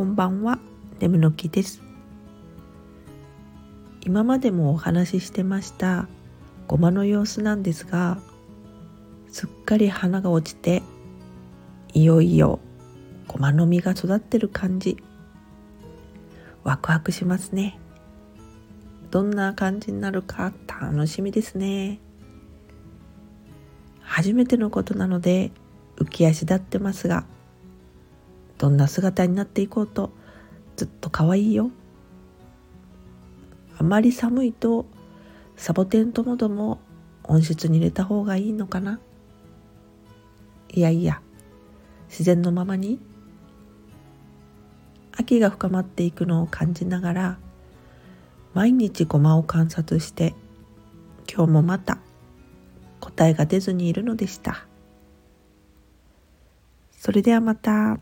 こんばんは、ネムの木です。今までもお話ししてましたごまの様子なんですが、すっかり花が落ちて、いよいよごまの実が育ってる感じ。ワクワクしますね。どんな感じになるか楽しみですね。初めてのことなので浮き足立ってますがどんな姿になっていこうとずっと可愛いよあまり寒いとサボテンともども温室に入れた方がいいのかないやいや自然のままに秋が深まっていくのを感じながら毎日ごまを観察して今日もまた答えが出ずにいるのでした。それではまた。